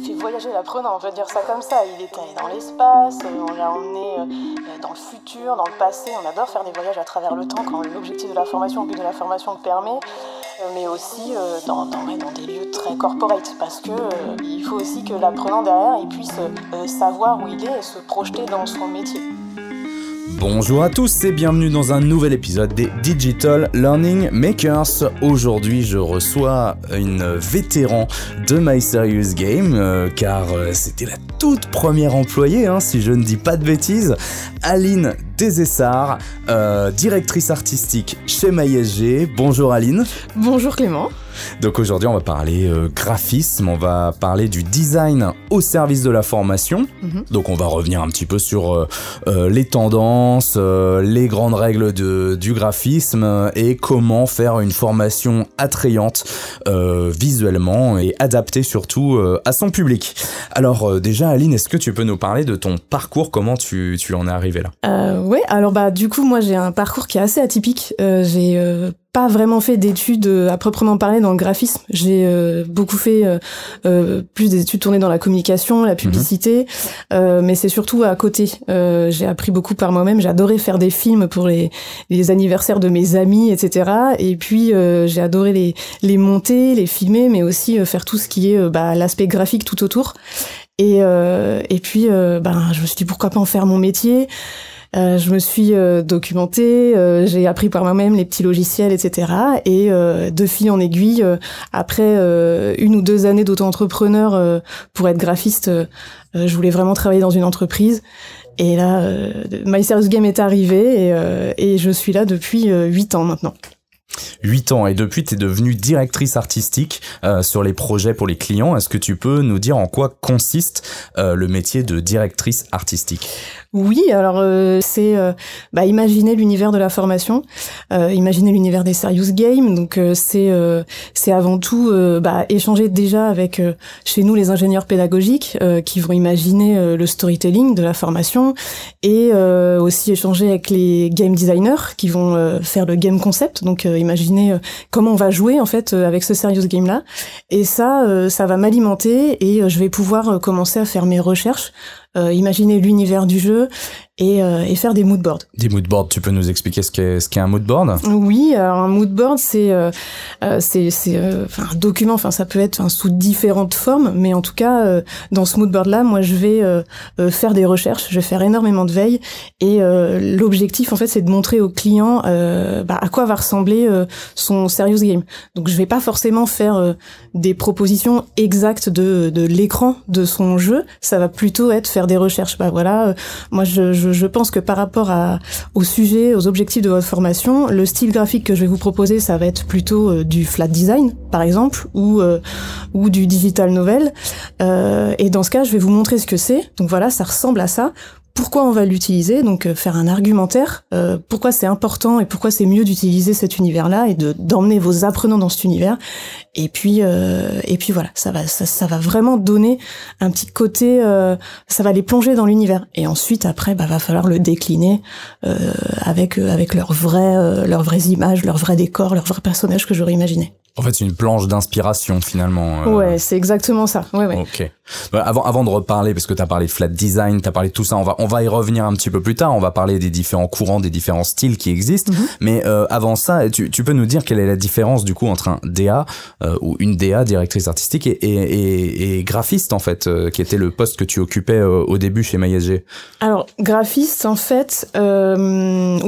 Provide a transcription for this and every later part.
fait voyager l'apprenant, on peut dire ça comme ça. Il est allé dans l'espace, euh, on l'a emmené euh, dans le futur, dans le passé. On adore faire des voyages à travers le temps quand l'objectif de la formation, le but de la formation le permet, mais aussi dans, dans, dans, des lieux très corporate, parce que il faut aussi que l'apprenant derrière il puisse savoir où il est et se projeter dans son métier. Bonjour à tous et bienvenue dans un nouvel épisode des Digital Learning Makers. Aujourd'hui, je reçois une vétéran de My Serious Game, euh, car euh, c'était la toute première employée, hein, si je ne dis pas de bêtises, Aline Desessar, euh, directrice artistique chez MySG. Bonjour Aline. Bonjour Clément. Donc aujourd'hui, on va parler euh, graphisme, on va parler du design au service de la formation. Mhm. Donc on va revenir un petit peu sur euh, euh, les tendances, les grandes règles de, du graphisme et comment faire une formation attrayante visuellement et adaptée surtout à son public. Alors déjà, Aline, est-ce que tu peux nous parler de ton parcours? Comment tu, tu en es arrivé là? Oui, alors bah du coup, moi j'ai un parcours qui est assez atypique. j'ai pas vraiment fait d'études euh, à proprement parler dans le graphisme. J'ai euh, beaucoup fait euh, euh, plus des études tournées dans la communication, la publicité, mhm. mais c'est surtout à côté. j'ai appris beaucoup par moi-même. J'adorais faire des films pour les, les, anniversaires de mes amis, etc. Et puis j'ai adoré les, les monter, les filmer, mais aussi faire tout ce qui est bah, l'aspect graphique tout autour. Et, et puis, ben, je me suis dit pourquoi pas en faire mon métier. Euh, je me suis euh, documentée, euh, j'ai appris par moi-même les petits logiciels, etc. Et de fil en aiguille, après une ou deux années d'auto-entrepreneur pour être graphiste, je voulais vraiment travailler dans une entreprise. Et là, My Serious Game est arrivé et, et je suis là depuis huit ans maintenant. 8 ans et depuis tu es devenue directrice artistique euh, sur les projets pour les clients. Est-ce que tu peux nous dire en quoi consiste euh, le métier de directrice artistique? Oui, alors euh, c'est bah, imaginer l'univers de la formation, imaginer l'univers des serious games. Donc c'est c'est avant tout bah, échanger déjà avec chez nous les ingénieurs pédagogiques qui vont imaginer le storytelling de la formation et aussi échanger avec les game designers qui vont faire le game concept. Donc imaginer euh, comment on va jouer en fait euh, avec ce serious game là. Et ça, euh, ça va m'alimenter et je vais pouvoir commencer à faire mes recherches, imaginer l'univers du jeu et, euh, et, faire des mood boards. Des mood boards, tu peux nous expliquer ce qu'est ce qu'est un mood board Oui, alors un mood board c'est euh, euh c'est c'est euh, enfin un document, enfin ça peut être sous différentes formes, mais en tout cas dans ce mood board là, moi je vais faire des recherches, je vais faire énormément de veille et l'objectif en fait c'est de montrer au client bah, à quoi va ressembler son serious game. Donc je vais pas forcément faire des propositions exactes de de l'écran de son jeu, ça va plutôt être faire des recherches. Bah voilà, moi je, je je, pense que par rapport à, au sujet, aux objectifs de votre formation, le style graphique que je vais vous proposer, ça va être plutôt euh, du flat design, par exemple, ou, euh, ou du digital novel. Euh, et dans ce cas, je vais vous montrer ce que c'est. Donc voilà, ça ressemble à ça pourquoi on va l'utiliser, donc euh, faire un argumentaire, euh, pourquoi c'est important et pourquoi c'est mieux d'utiliser cet univers-là et de d'emmener vos apprenants dans cet univers. Et puis euh, et puis voilà, ça va ça, ça, va vraiment donner un petit côté, ça va les plonger dans l'univers. Et ensuite après, bah va falloir le décliner avec avec leurs vrais leurs vraies images, leurs vrais décors, leurs vrais personnages que j'aurais imaginé. En fait, c'est une planche d'inspiration finalement. Ouais, c'est exactement ça. Ouais, ouais. Ok. Avant, avant de reparler, parce que tu as parlé de flat design, tu as parlé de tout ça, on va, on va y revenir un petit peu plus tard, on va parler des différents courants, des différents styles qui existent. Mhm. Mais euh, avant ça, tu, tu, peux nous dire quelle est la différence du coup entre un DA euh, ou une DA, directrice artistique, et, et, et, graphiste en fait, euh, qui était le poste que tu occupais au début chez MySG Alors, graphiste en fait, ou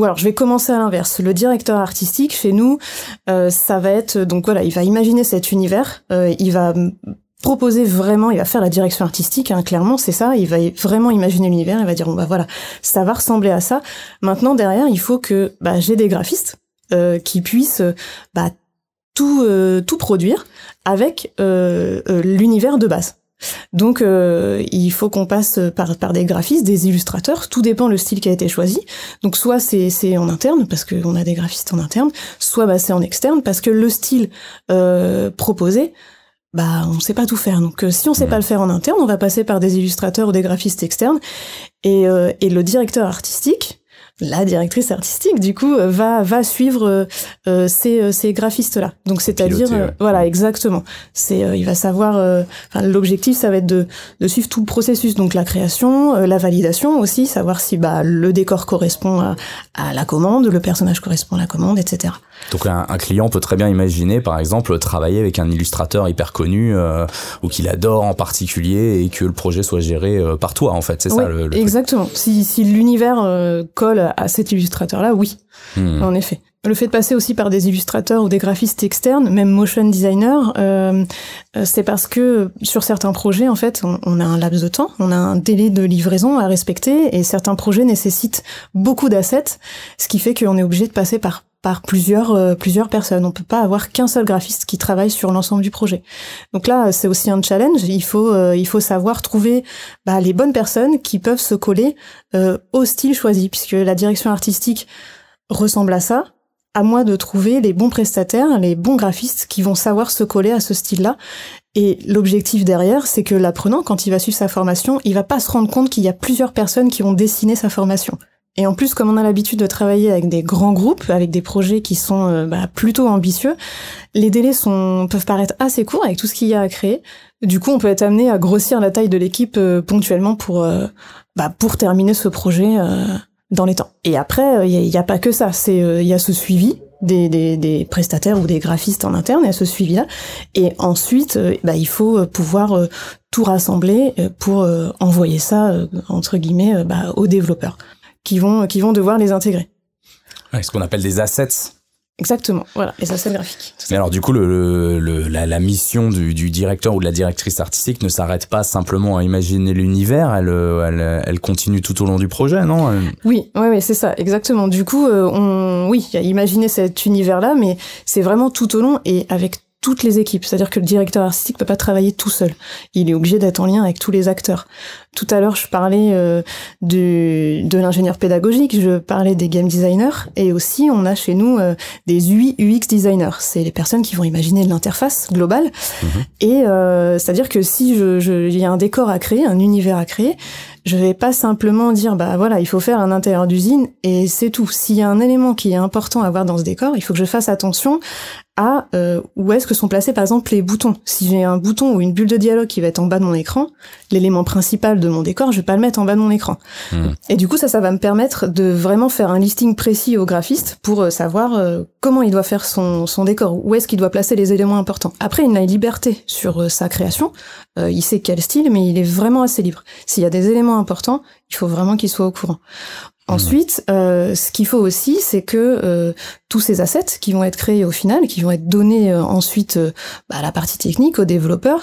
alors je vais commencer à l'inverse. Le directeur artistique chez nous, ça va être, donc voilà, il va imaginer cet univers, il va proposer vraiment, il va faire la direction artistique, hein, clairement, c'est ça, il va vraiment imaginer l'univers, il va dire, bon bah voilà, ça va ressembler à ça. Maintenant, derrière, il faut que bah, j'ai des graphistes euh, qui puissent euh, bah, tout, euh, tout produire avec l'univers de base. Donc il faut qu'on passe par, par des graphistes, des illustrateurs, tout dépend le style qui a été choisi. Donc soit c'est, c'est en interne parce qu'on a des graphistes en interne, soit bah, c'est en externe parce que le style proposé bah on sait pas tout faire. Donc euh, si on sait pas le faire en interne, on va passer par des illustrateurs ou des graphistes externes. Et, euh, et le directeur artistique la directrice artistique, du coup, euh, va va suivre euh, ces, euh, ces graphistes là. Donc c'est-à-dire, voilà, exactement. C'est, il va savoir. L'objectif, ça va être de, de suivre tout le processus, donc la création, la validation aussi, savoir si bah le décor correspond à, à la commande, le personnage correspond à la commande, etc. Donc un, un, client peut très bien imaginer, par exemple, travailler avec un illustrateur hyper connu ou qu'il adore en particulier et que le projet soit géré par toi, en fait. C'est ça le, le Exactement. Si, si l'univers colle à cet illustrateur-là, oui, hmm. en effet. Le fait de passer aussi par des illustrateurs ou des graphistes externes, même motion designer, euh, euh, c'est parce que sur certains projets, en fait, on, a un laps de temps, on a un délai de livraison à respecter, et certains projets nécessitent beaucoup d'assets, ce qui fait qu'on est obligé de passer par par plusieurs euh, plusieurs personnes. On peut pas avoir qu'un seul graphiste qui travaille sur l'ensemble du projet. Donc là, c'est aussi un challenge. Il faut euh, il faut savoir trouver bah, les bonnes personnes qui peuvent se coller euh, au style choisi, puisque la direction artistique ressemble à ça. À moi de trouver les bons prestataires, les bons graphistes qui vont savoir se coller à ce style-là. Et l'objectif derrière, c'est que l'apprenant, quand il va suivre sa formation, il va pas se rendre compte qu'il y a plusieurs personnes qui ont dessiné sa formation. Et en plus, comme on a l'habitude de travailler avec des grands groupes, avec des projets qui sont euh, bah, plutôt ambitieux, les délais sont, peuvent paraître assez courts avec tout ce qu'il y a à créer. Du coup, on peut être amené à grossir la taille de l'équipe euh, ponctuellement pour, euh, bah, pour terminer ce projet dans les temps. Et après, il n'y a, pas que ça. C'est il y a ce suivi des, des, des, prestataires ou des graphistes en interne, il y a ce suivi-là. Et ensuite, bah, il faut pouvoir tout rassembler pour envoyer ça, entre guillemets, bah, aux développeurs qui vont, qui vont devoir les intégrer. Ouais, ce qu'on appelle des assets. Exactement, voilà, les assets graphiques. Mais alors du coup, le, le, la, la, mission du, du, directeur ou de la directrice artistique ne s'arrête pas simplement à imaginer l'univers, elle, elle, elle, continue tout au long du projet, non? Oui, oui, oui c'est ça, exactement. Du coup, euh, on, oui, imaginer cet univers-là, mais c'est vraiment tout au long et avec toutes les équipes. C'est-à-dire que le directeur artistique peut pas travailler tout seul. Il est obligé d'être en lien avec tous les acteurs. Tout à l'heure, je parlais euh, de, de l'ingénieur pédagogique, je parlais des game designers, et aussi on a chez nous euh, des UI UX designers. C'est les personnes qui vont imaginer l'interface globale. Mhm. Et euh, c'est-à-dire que si je, je, il y a un décor à créer, un univers à créer, je vais pas simplement dire bah voilà il faut faire un intérieur d'usine et c'est tout. S'il y a un élément qui est important à voir dans ce décor, il faut que je fasse attention à euh, où est-ce que sont placés par exemple les boutons. Si j'ai un bouton ou une bulle de dialogue qui va être en bas de mon écran, l'élément principal de mon décor, je vais pas le mettre en bas de mon écran. Hmm. Et du coup ça ça va me permettre de vraiment faire un listing précis au graphiste pour euh, savoir euh, comment il doit faire son, son décor, où est-ce qu'il doit placer les éléments importants. Après il a une liberté sur sa création, il sait quel style mais il est vraiment assez libre. S'il y a des éléments importants, il faut vraiment qu'il soit au courant. Ensuite, euh, ce qu'il faut aussi, c'est que euh, tous ces assets qui vont être créés au final, qui vont être donnés euh, ensuite bah, à la partie technique, aux développeurs,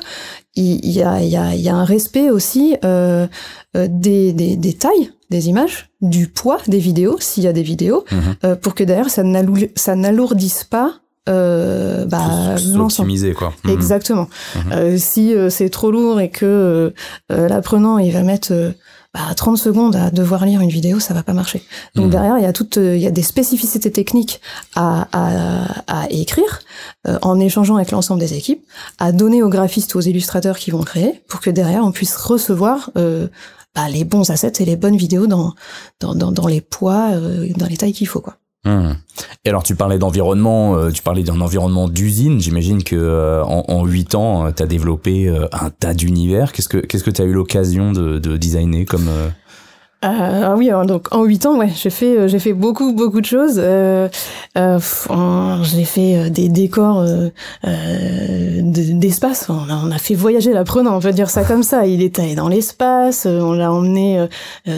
il y, a, y, a, y, a, un respect aussi des, des, des, tailles des images, du poids des vidéos, s'il y a des vidéos, mhm. pour que derrière ça n'alourdisse pas euh, bah, optimiser quoi. Mhm. Exactement. Mhm. si c'est trop lourd et que l'apprenant il va mettre bah, 30 secondes à devoir lire une vidéo, ça va pas marcher. Donc hmm. derrière, il y a toutes, il y a des spécificités techniques à, à, à écrire euh, en échangeant avec l'ensemble des équipes, à donner aux graphistes, aux illustrateurs qui vont créer, pour que derrière on puisse recevoir euh, bah, les bons assets et les bonnes vidéos dans dans, dans, dans les poids, euh, dans les tailles qu'il faut quoi. Hmm. Et alors tu parlais d'environnement, euh, tu parlais d'un environnement d'usine. J'imagine que euh, en huit ans, euh, tu as développé un tas d'univers. Qu'est-ce que qu'est-ce que tu as eu l'occasion de, de designer comme euh, ah oui, donc en huit ans, ouais, j'ai fait euh, j'ai fait beaucoup beaucoup de choses. Euh, euh j'ai fait euh, des décors d'espace. On, on, a fait voyager l'apprenant, on peut dire ça comme ça. Il était dans l'espace, on l'a emmené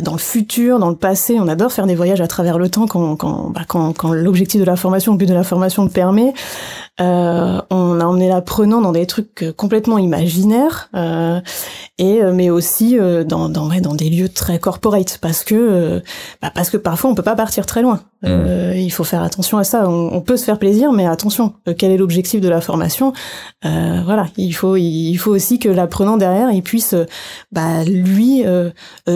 dans le futur, dans le passé. On adore faire des voyages à travers le temps quand quand bah, quand, quand l'objectif de la formation, le but de la formation le permet. Euh, on a emmené l'apprenant dans des trucs euh, complètement imaginaires, euh, et mais aussi dans dans, ouais, dans des lieux très corporate parce que bah parce que parfois on peut pas partir très loin. Mmh. il faut faire attention à ça. On, peut se faire plaisir, mais attention, quel est l'objectif de la formation? Voilà, il faut il faut aussi que l'apprenant derrière il puisse bah lui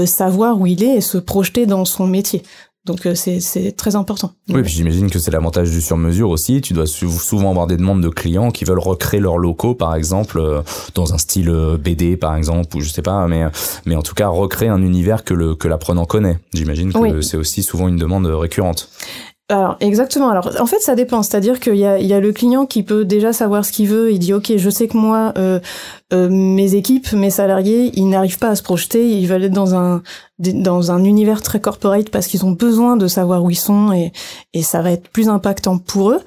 savoir où il est et se projeter dans son métier. Donc c'est très important. Oui, puis j'imagine que c'est l'avantage du sur-mesure aussi. Tu dois souvent avoir des demandes de clients qui veulent recréer leurs locaux, par exemple, dans un style BD, par exemple, ou je sais pas, mais mais en tout cas recréer un univers que le que l'apprenant connaît. J'imagine que c'est aussi souvent une demande récurrente. Alors exactement. Alors en fait ça dépend. C'est-à-dire qu'il y a, il y a le client qui peut déjà savoir ce qu'il veut. Il dit ok je sais que moi euh, euh, mes équipes, mes salariés, ils n'arrivent pas à se projeter. Ils veulent être dans un dans un univers très corporate parce qu'ils ont besoin de savoir où ils sont et, et ça va être plus impactant pour eux.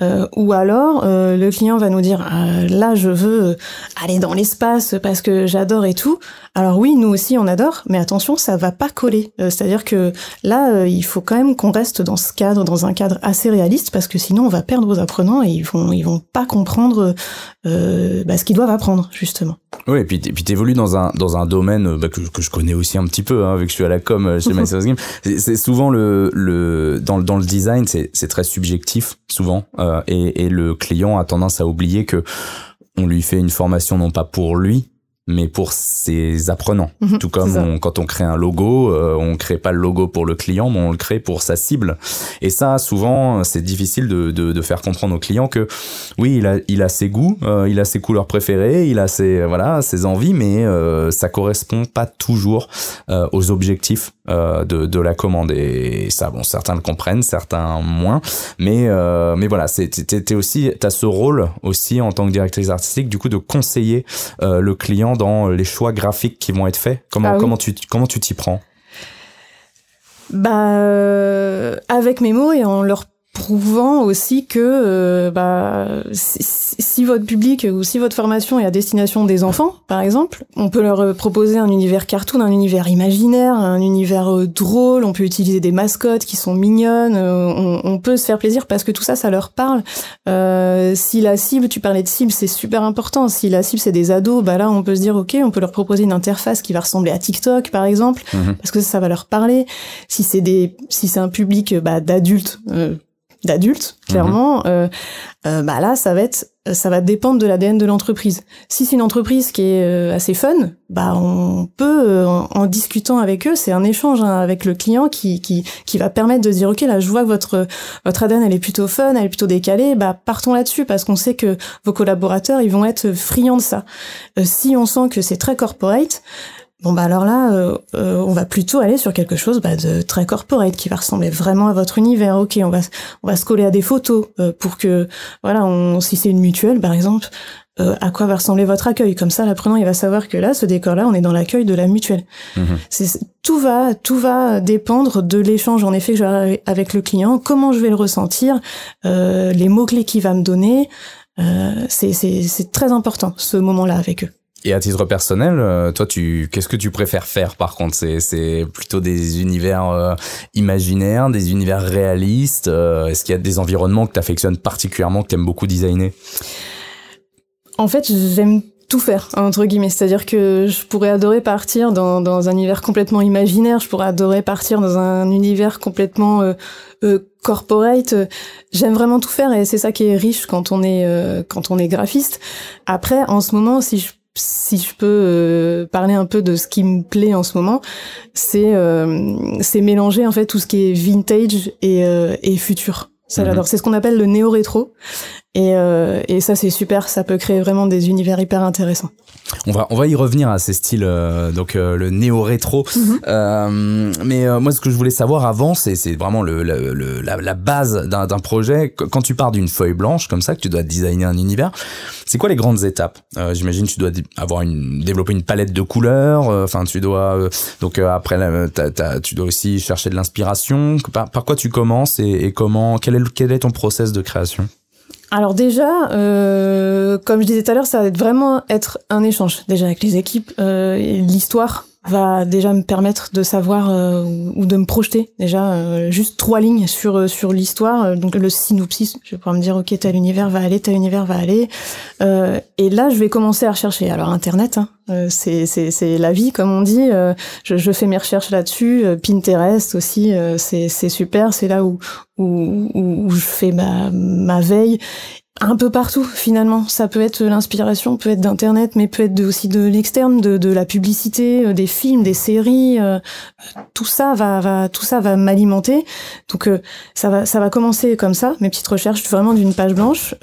Euh, ou alors euh, le client va nous dire euh, là je veux aller dans l'espace parce que j'adore et tout. Alors oui nous aussi on adore, mais attention ça va pas coller. C'est-à-dire que là il faut quand même qu'on reste dans ce cadre, dans un cadre assez réaliste parce que sinon on va perdre vos apprenants et ils vont ils vont pas comprendre bah, ce qu'ils doivent apprendre justement. Oui et puis tu évolues dans un dans un domaine bah, que, que je connais aussi un petit peu. Hein, vu que je suis à la com euh, chez MySales Game, c'est souvent le, le dans, dans le design, c'est très subjectif souvent, euh, et, et le client a tendance à oublier que on lui fait une formation non pas pour lui, mais pour ses apprenants. Mhm, Tout comme quand on crée un logo, euh, on crée pas le logo pour le client, mais on le crée pour sa cible. Et ça, souvent, c'est difficile de, de, de, faire comprendre aux clients que oui, il a, il a ses goûts, euh, il a ses couleurs préférées, il a ses voilà ses envies, mais euh, ça correspond pas toujours euh, aux objectifs euh, de, de la commande. Et ça, bon, certains le comprennent, certains moins, mais mais voilà, c'est t'es aussi, t'as ce rôle aussi en tant que directrice artistique, du coup, de conseiller le client dans les choix graphiques qui vont être faits? Comment, ah comment tu comment tu t'y prends? Bah, euh, avec mes mots et en leur prouvant aussi que euh, bah, si, votre public ou si votre formation est à destination des enfants, par exemple, on peut leur euh, proposer un univers cartoon, un univers imaginaire, un univers euh, drôle, on peut utiliser des mascottes qui sont mignonnes, on, on, peut se faire plaisir parce que tout ça, ça leur parle. si la cible, tu parlais de cible, c'est super important. Si la cible, c'est des ados, bah là, on peut se dire, ok, on peut leur proposer une interface qui va ressembler à TikTok, par exemple, mhm. parce que ça, ça va leur parler. Si c'est des, si c'est un public bah, d'adultes, d'adultes, clairement, mhm. euh, euh, bah là, ça va être, ça va dépendre de l'ADN de l'entreprise. Si c'est une entreprise qui est euh, assez fun, bah on peut, en, discutant avec eux, c'est un échange hein, avec le client qui, qui, qui va permettre de dire, ok, là, je vois que votre votre ADN, elle est plutôt fun, elle est plutôt décalée, bah partons là-dessus parce qu'on sait que vos collaborateurs, ils vont être friands de ça. si on sent que c'est très corporate, Bon bah alors là, euh, euh, on va plutôt aller sur quelque chose bah, de très corporate qui va ressembler vraiment à votre univers. Ok, on va on va se coller à des photos euh, pour que voilà, on, si c'est une mutuelle par exemple, à quoi va ressembler votre accueil? Comme ça, l'apprenant il va savoir que là, ce décor-là, on est dans l'accueil de la mutuelle. Mhm. C'est tout va tout va dépendre de l'échange en effet que j'ai avec le client, comment je vais le ressentir, les mots clés qu'il va me donner. c'est c'est très important ce moment-là avec eux. Et à titre personnel, euh, toi, tu, qu'est-ce que tu préfères faire par contre? C'est, plutôt des univers euh, imaginaires, des univers réalistes. Euh, est-ce qu'il y a des environnements que tu affectionnes particulièrement, que tu aimes beaucoup designer? En fait, j'aime tout faire entre guillemets. C'est-à-dire que je pourrais adorer partir dans, dans un univers complètement imaginaire je pourrais adorer partir dans un univers complètement euh, corporate. J'aime vraiment tout faire et c'est ça qui est riche quand on est quand on est graphiste. Après en ce moment si je si je peux euh, parler un peu de ce qui me plaît en ce moment, c'est euh, c'est mélanger en fait tout ce qui est vintage et, euh, et futur. Ça, mhm. C'est ce qu'on appelle le néo-rétro. Et, euh, et ça, c'est super. Ça peut créer vraiment des univers hyper intéressants. On va, on va y revenir à ces styles, euh, donc euh, le néo-rétro. Mhm. Euh, mais moi, ce que je voulais savoir avant, c'est, vraiment le, le, la, la, base d'un, projet. Quand tu pars d'une feuille blanche comme ça, que tu dois designer un univers, c'est quoi les grandes étapes? J'imagine tu dois avoir une, développer une palette de couleurs. Enfin, tu dois donc après, tu dois aussi chercher de l'inspiration. Par, par quoi tu commences et, et comment Quel est, quel est ton process de création? Alors déjà, euh, comme je disais tout à l'heure, ça va vraiment être un échange déjà avec les équipes. Euh, L'histoire va déjà me permettre de savoir euh, ou de me projeter déjà euh, juste trois lignes sur euh, sur l'histoire. Donc le synopsis je vais pouvoir me dire ok tel univers va aller tel univers va aller. Et là je vais commencer à rechercher. Alors internet hein, c'est c'est la vie comme on dit. Je, je, fais mes recherches là-dessus. Pinterest aussi, c'est super. C'est là où, je fais ma veille un peu partout finalement. Ça peut être l'inspiration, peut être d'internet, mais peut être aussi de l'externe, de, la publicité, euh, des films, des séries. Euh, tout ça va, va tout ça va m'alimenter. Donc euh, ça va ça va commencer comme ça. Mes petites recherches vraiment d'une page blanche.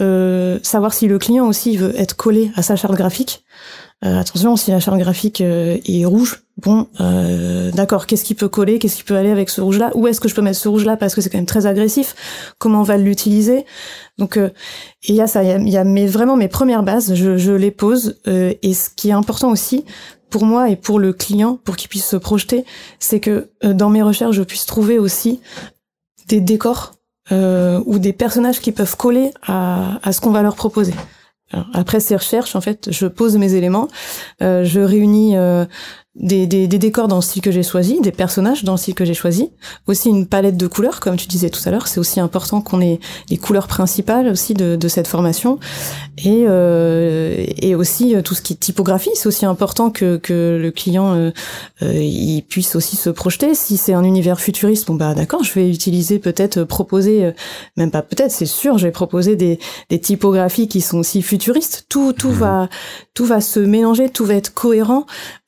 savoir si le client aussi veut être collé à sa charte graphique. Attention, si la charte graphique est rouge, bon, euh, d'accord, qu'est-ce qui peut coller, qu'est-ce qui peut aller avec ce rouge-là? Où est-ce que je peux mettre ce rouge-là? Parce que c'est quand même très agressif Comment on va l'utiliser? Donc, euh, il y a ça, il y a, mes, vraiment mes premières bases, je, je les pose. Euh, et ce qui est important aussi pour moi et pour le client, pour qu'il puisse se projeter, c'est que euh, dans mes recherches, je puisse trouver aussi des décors ou des personnages qui peuvent coller à, à ce qu'on va leur proposer. Après ces recherches, en fait, je pose mes éléments, euh, je réunis euh, des, des, des, décors dans le style que j'ai choisi, des personnages dans le style que j'ai choisi, aussi une palette de couleurs, comme tu disais tout à l'heure, c'est aussi important qu'on ait les couleurs principales aussi de, de cette formation, et, euh, et aussi euh, tout ce qui est typographie, c'est aussi important que, que le client euh, euh il puisse aussi se projeter. Si c'est un univers futuriste, bon bah d'accord, je vais utiliser peut-être proposer, même pas peut-être, c'est sûr, je vais proposer des, des typographies qui sont aussi futuristes. Tout tout mmh. va tout va se mélanger, tout va être cohérent.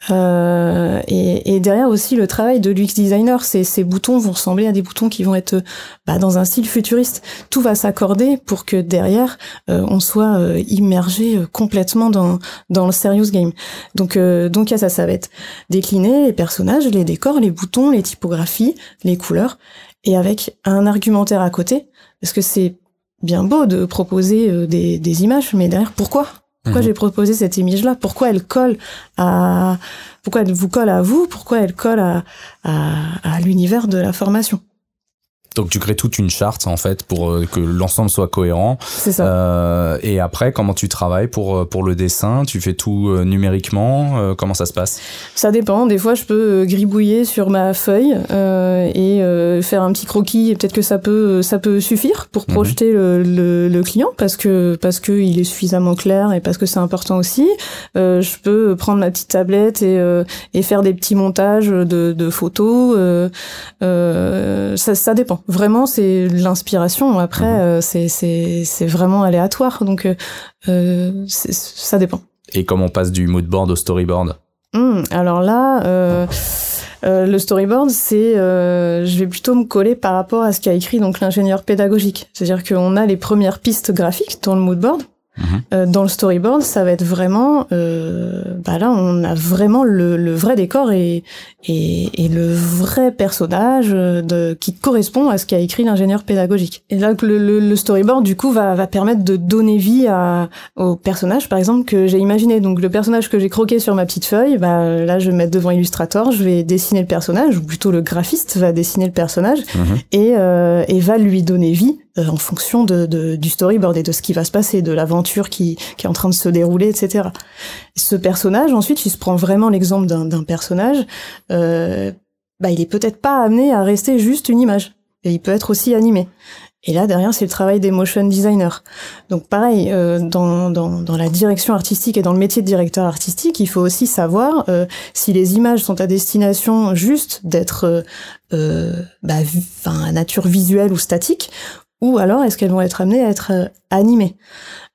Euh, et, derrière aussi le travail de l'UX designer, ces, ces boutons vont ressembler à des boutons qui vont être bah, dans un style futuriste. Tout va s'accorder pour que derrière euh, on soit euh, immergé euh, complètement dans dans le serious game. Donc donc ça, ça va être décliner les personnages, les décors, les boutons, les typographies, les couleurs, et avec un argumentaire à côté, parce que c'est bien beau de proposer des images, mais derrière pourquoi? Pourquoi mhm. j'ai proposé cette image-là? Pourquoi elle colle à pourquoi elle vous colle à vous? Pourquoi elle colle à, à, à l'univers de la formation? Donc tu crées toute une charte en fait pour euh, que l'ensemble soit cohérent. C'est ça. Euh, et après, comment tu travailles pour euh, pour le dessin? Tu fais tout euh, numériquement? Comment ça se passe? Ça dépend. Des fois, je peux gribouiller sur ma feuille et faire un petit croquis. Et peut-être que ça peut ça peut suffire pour mhm. projeter le, le, le, client parce que parce que il est suffisamment clair et parce que c'est important aussi. je peux prendre ma petite tablette et et faire des petits montages de, de photos. ça ça dépend vraiment c'est l'inspiration. Après, mhm. euh, c'est vraiment aléatoire, donc euh, euh ça dépend. Et comment on passe du moodboard au storyboard hmm, Alors là. Euh, le storyboard, c'est, je vais plutôt me coller par rapport à ce qu'a écrit donc l'ingénieur pédagogique. C'est-à-dire qu'on a les premières pistes graphiques dans le moodboard. Euh, dans le storyboard, ça va être vraiment, euh, bah là, on a vraiment le, le vrai décor et, et, et, le vrai personnage de, qui correspond à ce qu'a écrit l'ingénieur pédagogique. Et là, le, le, le, storyboard, du coup, va, va permettre de donner vie à, au personnage, par exemple, que j'ai imaginé. Donc, le personnage que j'ai croqué sur ma petite feuille, bah, là, je vais mettre devant Illustrator, je vais dessiner le personnage, ou plutôt le graphiste va dessiner le personnage mhm. et, euh, et va lui donner vie euh, en fonction de, de, du storyboard et de ce qui va se passer, de l'aventure qui, qui, est en train de se dérouler, etc. Ce personnage, ensuite, il se prend vraiment l'exemple d'un personnage, euh, bah, il est peut-être pas amené à rester juste une image. Et il peut être aussi animé. Et là, derrière, c'est le travail des motion designers. Donc pareil, euh, dans, dans, dans, la direction artistique et dans le métier de directeur artistique, il faut aussi savoir euh, si les images sont à destination juste d'être euh, euh bah, à nature visuelle ou statique, ou alors est-ce qu'elles vont être amenées à être euh, animées?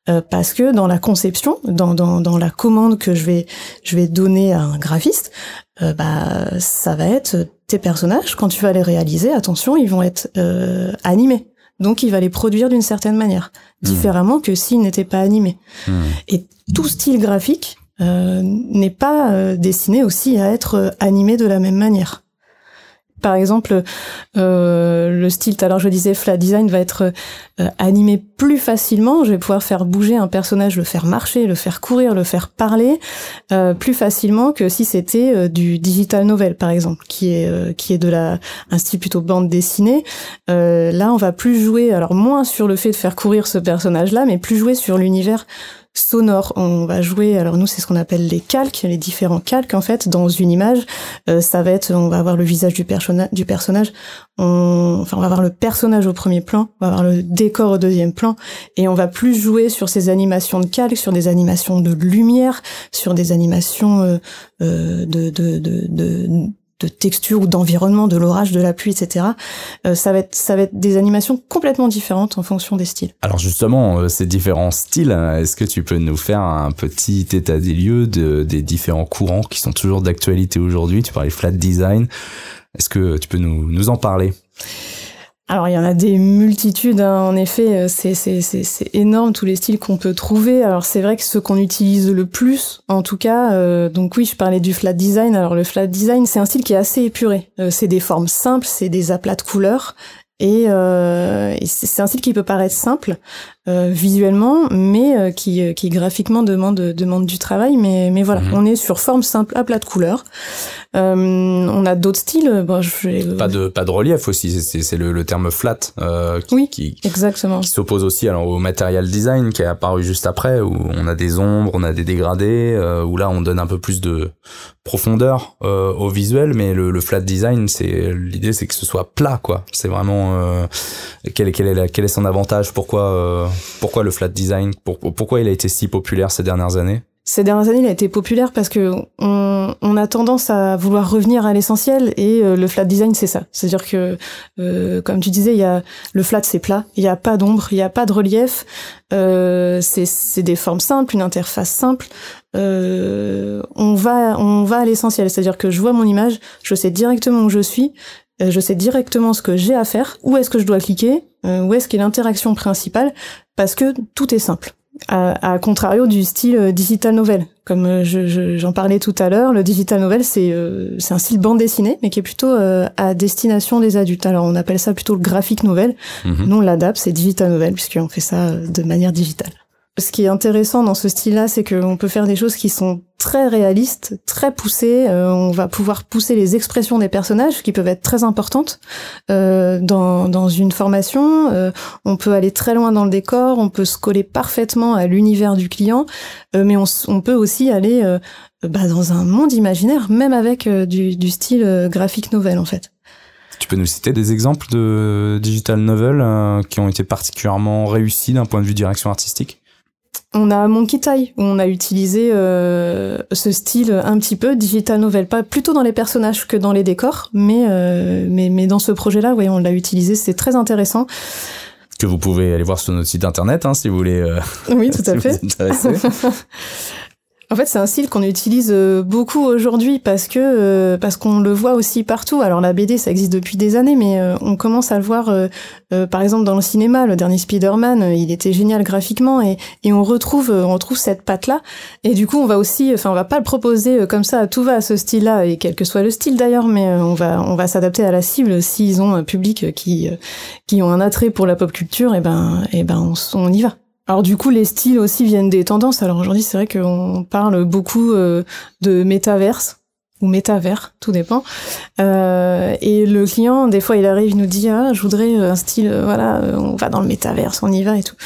Euh, parce que dans la conception, dans, dans, dans, la commande que je vais, je vais donner à un graphiste, euh, bah, ça va être tes personnages, quand tu vas les réaliser, attention, ils vont être euh, animés. Donc il va les produire d'une certaine manière, mmh. différemment que s'ils n'étaient pas animés. Mmh. Et tout style graphique euh, n'est pas destiné aussi à être animé de la même manière. Par exemple, euh, le style, alors je disais, flat design va être euh, animé plus facilement. Je vais pouvoir faire bouger un personnage, le faire marcher, le faire courir, le faire parler euh, plus facilement que si c'était du digital novel, par exemple, qui est qui est de la un style plutôt bande dessinée. là, on va plus jouer, alors moins sur le fait de faire courir ce personnage-là, mais plus jouer sur l'univers sonore. On va jouer, alors nous c'est ce qu'on appelle les calques, les différents calques en fait dans une image. Euh, ça va être, on va avoir le visage du, personnage, du personnage, on, enfin on va avoir le personnage au premier plan, on va avoir le décor au deuxième plan, et on va plus jouer sur ces animations de calques, sur des animations de lumière, sur des animations euh, euh de de texture ou d'environnement, de l'orage, de la pluie, etc. Euh, ça va être ça va être des animations complètement différentes en fonction des styles. Alors justement, euh, ces différents styles, hein, est-ce que tu peux nous faire un petit état des lieux de, des différents courants qui sont toujours d'actualité aujourd'hui? Tu parlais flat design. Est-ce que tu peux nous, nous en parler? Alors il y en a des multitudes, hein. en effet, euh, c'est, énorme tous les styles qu'on peut trouver. Alors c'est vrai que ceux qu'on utilise le plus, en tout cas, euh, donc oui, je parlais du flat design. Alors le flat design, c'est un style qui est assez épuré. Euh, c'est des formes simples, c'est des aplats de couleurs, et, euh, c'est un style qui peut paraître simple euh, visuellement, mais euh, qui, qui graphiquement demande, demande du travail. Mais, mais voilà, mhm. on est sur forme simple à plat de couleurs. On a d'autres styles. Bon, je Pas de pas de relief aussi. C'est le, le terme flat. qui, oui, qui, exactement. Qui s'oppose aussi alors au material design qui est apparu juste après, où on a des ombres, on a des dégradés, où là on donne un peu plus de profondeur au visuel. Mais le, le flat design, c'est l'idée, c'est que ce soit plat, quoi. C'est vraiment euh, quel, est son avantage Pourquoi, euh, le flat design Pourquoi il a été si populaire ces dernières années? Ces dernières années, il a été populaire parce que on, a tendance à vouloir revenir à l'essentiel et euh, le flat design, c'est ça. C'est-à-dire que, comme tu disais, le flat, c'est plat, il n'y a pas d'ombre, il n'y a pas de relief, c'est des formes simples, une interface simple. On va à l'essentiel, c'est-à-dire que je vois mon image, je sais directement où je suis, je sais directement ce que j'ai à faire, où est-ce que je dois cliquer, euh, où est-ce qu'est l'interaction principale, parce que tout est simple. À, contrario du style euh, digital novel, comme j'en parlais tout à l'heure, le digital novel c'est c'est un style bande dessinée, mais qui est plutôt à destination des adultes. Alors on appelle ça plutôt le graphique novel. Nous on l'adapte, c'est digital novel puisqu'on fait ça de manière digitale ce qui est intéressant dans ce style-là, c'est qu'on peut faire des choses qui sont très réalistes, très poussées. Euh, on va pouvoir pousser les expressions des personnages, qui peuvent être très importantes euh, dans, dans une formation. Euh, on peut aller très loin dans le décor, on peut se coller parfaitement à l'univers du client, euh, mais on, on, peut aussi aller bah, dans un monde imaginaire, même avec du, du style graphique novel, en fait. Tu peux nous citer des exemples de digital novel qui ont été particulièrement réussis d'un point de vue direction artistique? On a Monkey Tie, où on a utilisé euh, ce style un petit peu digital novel, pas plutôt dans les personnages que dans les décors, mais euh, mais, mais dans ce projet-là, oui, on l'a utilisé, c'est très intéressant. Que vous pouvez aller voir sur notre site internet, hein, si vous voulez. Euh, oui, tout à fait. En fait, c'est un style qu'on utilise euh, beaucoup aujourd'hui parce que euh, parce qu'on le voit aussi partout. Alors la BD, ça existe depuis des années, mais euh, on commence à le voir, par exemple dans le cinéma. Le dernier Spider-Man, il était génial graphiquement et, et on retrouve on retrouve cette patte là. Et du coup, on va aussi, enfin, on va pas le proposer comme ça, tout va à ce style-là et quel que soit le style d'ailleurs, mais on va on va s'adapter à la cible s'ils ont un public qui qui ont un attrait pour la pop culture. Et ben et ben on y va. Alors du coup, les styles aussi viennent des tendances. Alors aujourd'hui, c'est vrai qu'on parle beaucoup euh, de métaverse ou métavers, tout dépend. Euh, et le client, des fois, il arrive, il nous dit ah, je voudrais un style, euh, voilà, on va dans le métaverse, on y va et tout.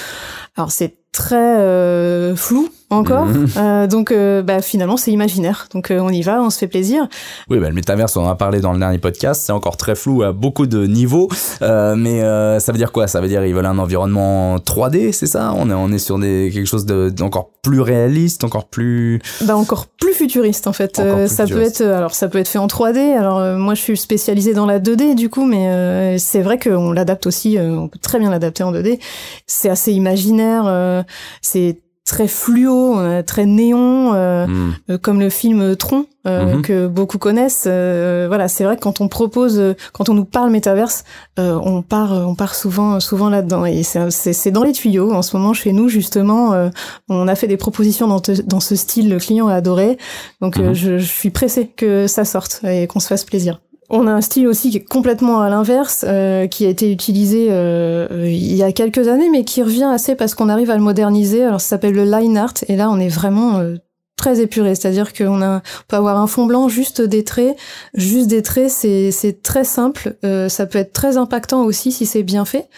Alors c'est très euh, flou encore. Mhm. Euh, donc euh, bah, finalement c'est imaginaire. Donc on y va, on se fait plaisir. Oui, bah, le métaverse, on en a parlé dans le dernier podcast, c'est encore très flou à beaucoup de niveaux. mais ça veut dire quoi? Ça veut dire ils veulent un environnement 3D, c'est ça? On est on est sur des quelque chose d'encore plus réaliste, encore plus bah encore plus futuriste en fait. ça peut être alors ça peut être fait en 3D. Alors moi je suis spécialisée dans la 2D du coup, mais c'est vrai qu'on l'adapte aussi. on peut très bien l'adapter en 2D. C'est assez imaginaire c'est très fluo, euh, très néon, euh, hmm. euh, comme le film Tron mhm. que beaucoup connaissent. voilà, c'est vrai que quand on propose, quand on nous parle métaverse, on part, on part souvent, souvent là-dedans. Et c'est dans les tuyaux en ce moment chez nous justement. on a fait des propositions dans, dans, ce style, le client a adoré. Donc mhm. je, je suis pressée que ça sorte et qu'on se fasse plaisir. On a un style aussi qui est complètement à l'inverse, euh, qui a été utilisé euh, il y a quelques années, mais qui revient assez parce qu'on arrive à le moderniser. Alors ça s'appelle le line art, et là on est vraiment euh, très épuré, c'est-à-dire qu'on a, on peut avoir un fond blanc, juste des traits, juste des traits, c'est c'est très simple. ça peut être très impactant aussi si c'est bien fait.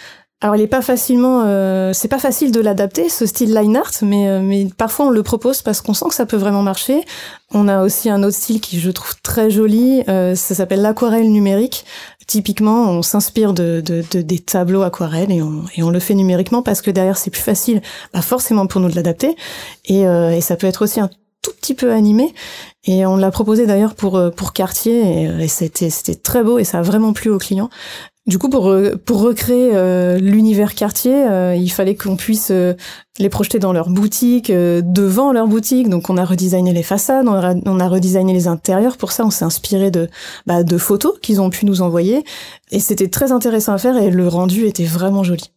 Alors il est pas facilement, euh, c'est pas facile de l'adapter ce style line art, mais euh, mais parfois on le propose parce qu'on sent que ça peut vraiment marcher. On a aussi un autre style qui je trouve très joli, euh, ça s'appelle l'aquarelle numérique. Typiquement, on s'inspire de, de, de, des tableaux aquarelles et on, et on le fait numériquement parce que derrière c'est plus facile, bah forcément pour nous de l'adapter et, et ça peut être aussi un tout petit peu animé et on l'a proposé d'ailleurs pour pour Cartier et, et c'était c'était très beau et ça a vraiment plu aux clients du coup, pour, pour recréer euh, l'univers quartier, euh, il fallait qu'on puisse euh, les projeter dans leur boutique, devant leur boutique. Donc, on a redesigné les façades, on a, on les intérieurs. Pour ça, on s'est inspiré de, bah, de photos qu'ils ont pu nous envoyer. Et c'était très intéressant à faire et le rendu était vraiment joli.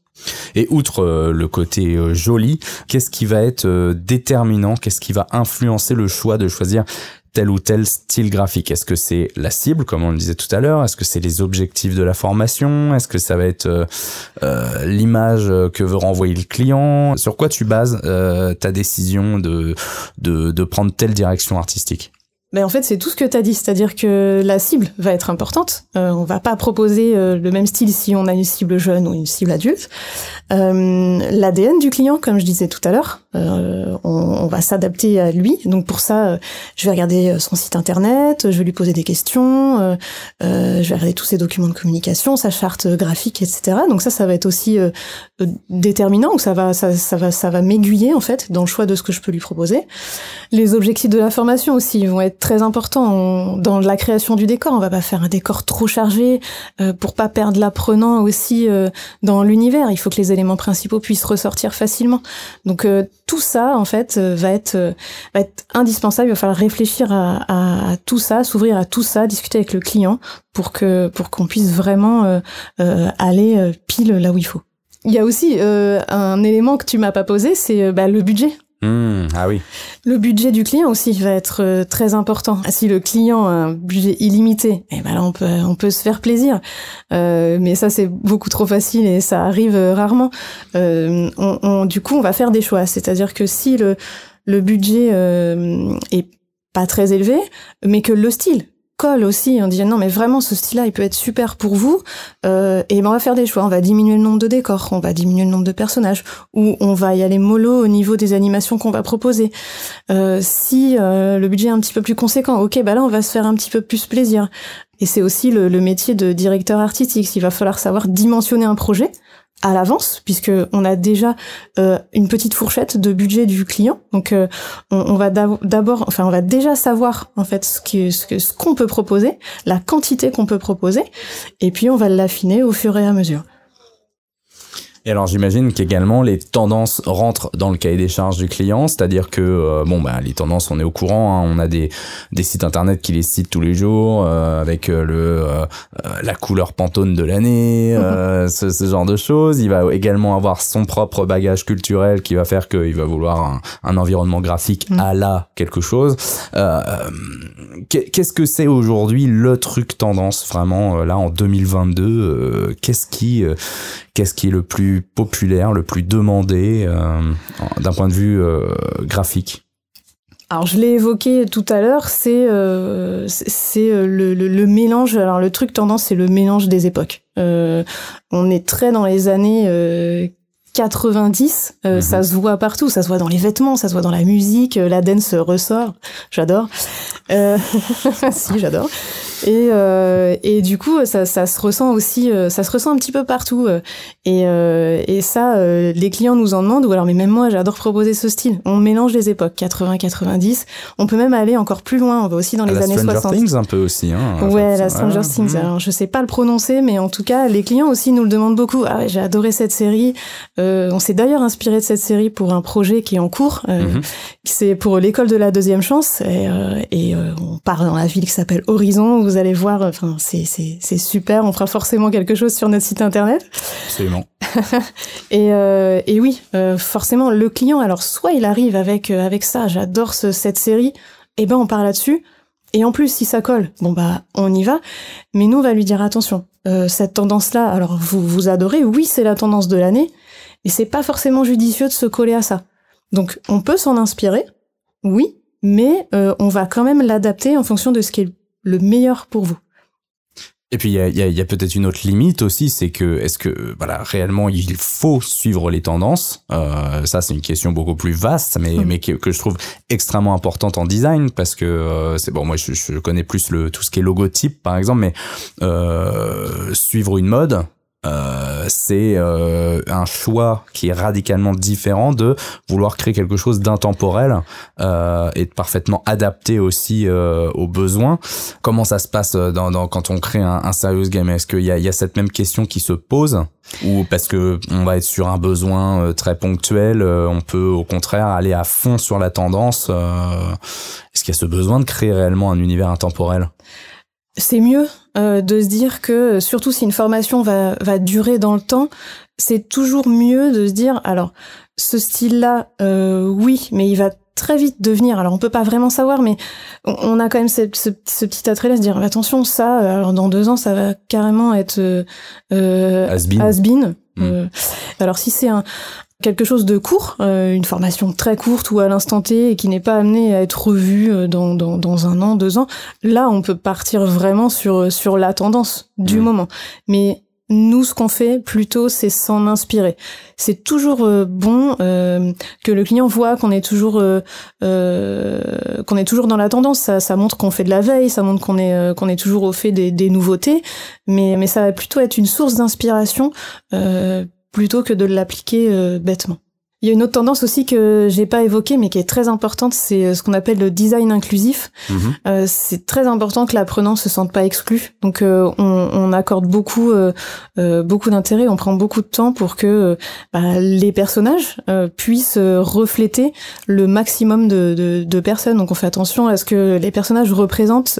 Et outre le côté joli, qu'est-ce qui va être déterminant? Qu'est-ce qui va influencer le choix de choisir tel ou tel style graphique? Est-ce que c'est la cible, comme on le disait tout à l'heure? Est-ce que c'est les objectifs de la formation? Est-ce que ça va être euh, euh l'image que veut renvoyer le client? Sur quoi tu bases euh, ta décision de, de, de prendre telle direction artistique? Ben en fait, c'est tout ce que tu as dit, c'est-à-dire que la cible va être importante. Euh, on va pas proposer euh, le même style si on a une cible jeune ou une cible adulte. Euh, L'ADN du client, comme je disais tout à l'heure, euh, on, on, va s'adapter à lui. Donc pour ça, je vais regarder son site internet, je vais lui poser des questions, je vais regarder tous ses documents de communication, sa charte graphique, etc. Donc ça, ça va être aussi déterminant. Ça va, ça, ça va, ça va m'aiguiller en fait dans le choix de ce que je peux lui proposer. Les objectifs de la formation aussi vont être très important dans la création du décor. On va pas faire un décor trop chargé euh, pour pas perdre l'apprenant aussi euh, dans l'univers. Il faut que les éléments principaux puissent ressortir facilement. Donc euh, tout ça, en fait, va être va être indispensable. Il va falloir réfléchir à, à, tout ça, s'ouvrir à tout ça, discuter avec le client pour que pour qu'on puisse vraiment aller pile là où il faut. Il y a aussi un élément que tu m'as pas posé, c'est bah, le budget. Mmh, ah. Le budget du client aussi va être euh, très important. Si le client a un budget illimité, eh ben on peut on peut se faire plaisir. Euh, mais ça c'est beaucoup trop facile et ça arrive euh, rarement. Euh, du coup on va faire des choix. C'est-à-dire que si le le budget euh, est pas très élevé, mais que le style colle aussi. On dit non, mais vraiment, ce style-là, il peut être super pour vous. Euh, et ben, on va faire des choix. On va diminuer le nombre de décors, on va diminuer le nombre de personnages, ou on va y aller mollo au niveau des animations qu'on va proposer. Euh, si euh, le budget est un petit peu plus conséquent, ok, bah là, on va se faire un petit peu plus plaisir. Et c'est aussi le, le métier de directeur artistique. Il va falloir savoir dimensionner un projet à l'avance puisque on a déjà euh, une petite fourchette de budget du client. Donc euh, on, va d'abord, enfin on va déjà savoir en fait ce qu'on peut proposer, la quantité qu'on peut proposer, et puis on va l'affiner au fur et à mesure. Et alors j'imagine qu'également les tendances rentrent dans le cahier des charges du client, c'est-à-dire que euh, bon bah les tendances on est au courant, hein, on a des des sites internet qui les citent tous les jours euh, avec euh, le la couleur pantone de l'année, ce, ce, genre de choses. Il va également avoir son propre bagage culturel qui va faire qu'il va vouloir un, un environnement graphique mhm. à la quelque chose. Qu'est-ce que c'est aujourd'hui le truc tendance vraiment là en 2022 Qu'est-ce qui qu'est-ce qui est le plus populaire, le plus demandé euh, d'un point de vue euh, graphique alors je l'ai évoqué tout à l'heure, c'est euh, c'est le, le, mélange. Alors le truc tendance, c'est le mélange des époques. On est très dans les années 90, euh, mhm. ça se voit partout, ça se voit dans les vêtements, ça se voit dans la musique, la dance ressort, j'adore. Euh, si, j'adore. Et, euh, et du coup, ça, ça se ressent aussi, euh, ça se ressent un petit peu partout. Euh, et, euh, et ça, les clients nous en demandent, ou alors, mais même moi, j'adore proposer ce style. On mélange les époques, 80, 90. On peut même aller encore plus loin. On va aussi dans les années Stranger 60. Things un peu aussi. Hein, ouais, la Stranger Things. Alors, je sais pas le prononcer, mais en tout cas, les clients aussi nous le demandent beaucoup. Ah ouais, j'ai adoré cette série. On s'est d'ailleurs inspiré de cette série pour un projet qui est en cours. Mm C'est pour l'école de la deuxième chance. Et, et on part dans la ville qui s'appelle Horizon. Vous allez voir, enfin, c'est, super. On fera forcément quelque chose sur notre site internet. Absolument. et, euh, et oui, euh, forcément, le client, alors, soit il arrive avec, euh, avec ça, j'adore ce, cette série, et eh ben, on part là-dessus. Et en plus, si ça colle, bon bah, on y va. Mais nous, on va lui dire attention. Euh, cette tendance-là, alors vous vous adorez, oui, c'est la tendance de l'année, mais c'est pas forcément judicieux de se coller à ça. Donc, on peut s'en inspirer, oui, mais euh, on va quand même l'adapter en fonction de ce qui est le meilleur pour vous. Et puis il y a, peut-être une autre limite aussi, c'est que est-ce que voilà réellement il faut suivre les tendances? Euh, Ça c'est une question beaucoup plus vaste, mais hmm. mais que, je trouve extrêmement importante en design parce que euh, c'est bon moi je, je, connais plus le tout ce qui est logotype par exemple, mais euh, suivre une mode euh, c'est euh, un choix qui est radicalement différent de vouloir créer quelque chose d'intemporel euh, et parfaitement adapté aussi euh, aux besoins. Comment ça se passe dans, dans quand on crée un, un serious game? Est-ce qu'il y a, y a cette même question qui se pose? Ou parce que on va être sur un besoin euh, très ponctuel, on peut au contraire aller à fond sur la tendance Est-ce qu'il y a ce besoin de créer réellement un univers intemporel? C'est mieux euh, de se dire que, surtout si une formation va, va durer dans le temps, c'est toujours mieux de se dire, alors, ce style-là, euh, oui, mais il va très vite devenir, alors on peut pas vraiment savoir, mais on, a quand même ce, petit attrait-là, se dire, attention, ça, alors dans deux ans, ça va carrément être euh, has-been. Hmm. alors si c'est un, quelque chose de court, euh, une formation très courte ou à l'instant T et qui n'est pas amenée à être revue euh, dans, dans, dans, un an, deux ans, là on peut partir vraiment sur, sur la tendance du mmh. moment. Mais nous, ce qu'on fait plutôt, c'est s'en inspirer. C'est toujours euh, bon que le client voit qu'on est toujours qu'on est toujours dans la tendance. Ça, ça montre qu'on fait de la veille, ça montre qu'on est qu'on est toujours au fait des, des, nouveautés. Mais mais ça va plutôt être une source d'inspiration plutôt que de l'appliquer euh, bêtement. Il y a une autre tendance aussi que j'ai pas évoquée, mais qui est très importante, c'est euh, ce qu'on appelle le design inclusif. Mhm. Euh, c'est très important que l'apprenant se sente pas exclu. Donc, euh, on, on, accorde beaucoup, euh, beaucoup d'intérêt, on prend beaucoup de temps pour que bah, les personnages puissent refléter le maximum de, de, de, personnes. Donc, on fait attention à ce que les personnages représentent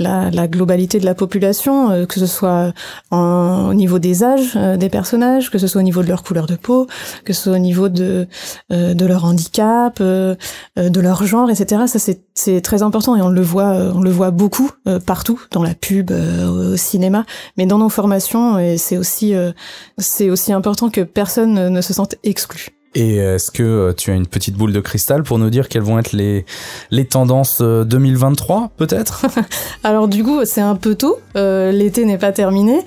la, la, globalité de la population, que ce soit en, au niveau des âges des personnages, que ce soit au niveau de leur couleur de peau, que ce soit au niveau de euh, de, leur handicap, euh, euh, de leur genre, etc. Ça c'est très important et on le voit on le voit beaucoup partout dans la pub, au cinéma, mais dans nos formations c'est aussi c'est aussi important que personne ne se sente exclu. Et est-ce que euh, tu as une petite boule de cristal pour nous dire quelles vont être les, les tendances 2023 euh, peut-être? Alors du coup c'est un peu tôt, euh, l'été n'est pas terminé,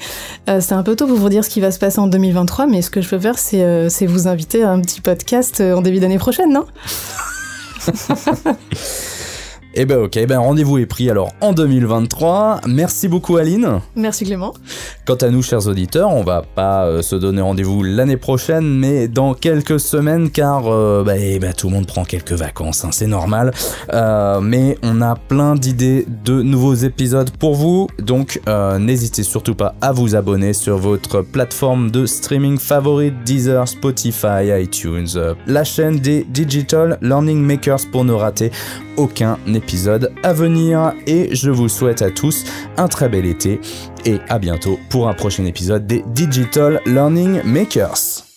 c'est un peu tôt pour vous dire ce qui va se passer en 2023, mais ce que je peux faire c'est vous inviter à un petit podcast en début d'année prochaine, non? Eh ben ok, ben rendez-vous est pris alors en 2023. Merci beaucoup Aline. Merci Clément. Quant à nous chers auditeurs, on va pas euh, se donner rendez-vous l'année prochaine, mais dans quelques semaines car euh, bah, eh ben, tout le monde prend quelques vacances, hein, c'est normal. Euh, mais on a plein d'idées de nouveaux épisodes pour vous, donc n'hésitez surtout pas à vous abonner sur votre plateforme de streaming favorite, Deezer, Spotify, iTunes, la chaîne des Digital Learning Makers pour ne rater aucun épisode à venir et je vous souhaite à tous un très bel été et à bientôt pour un prochain épisode des Digital Learning Makers.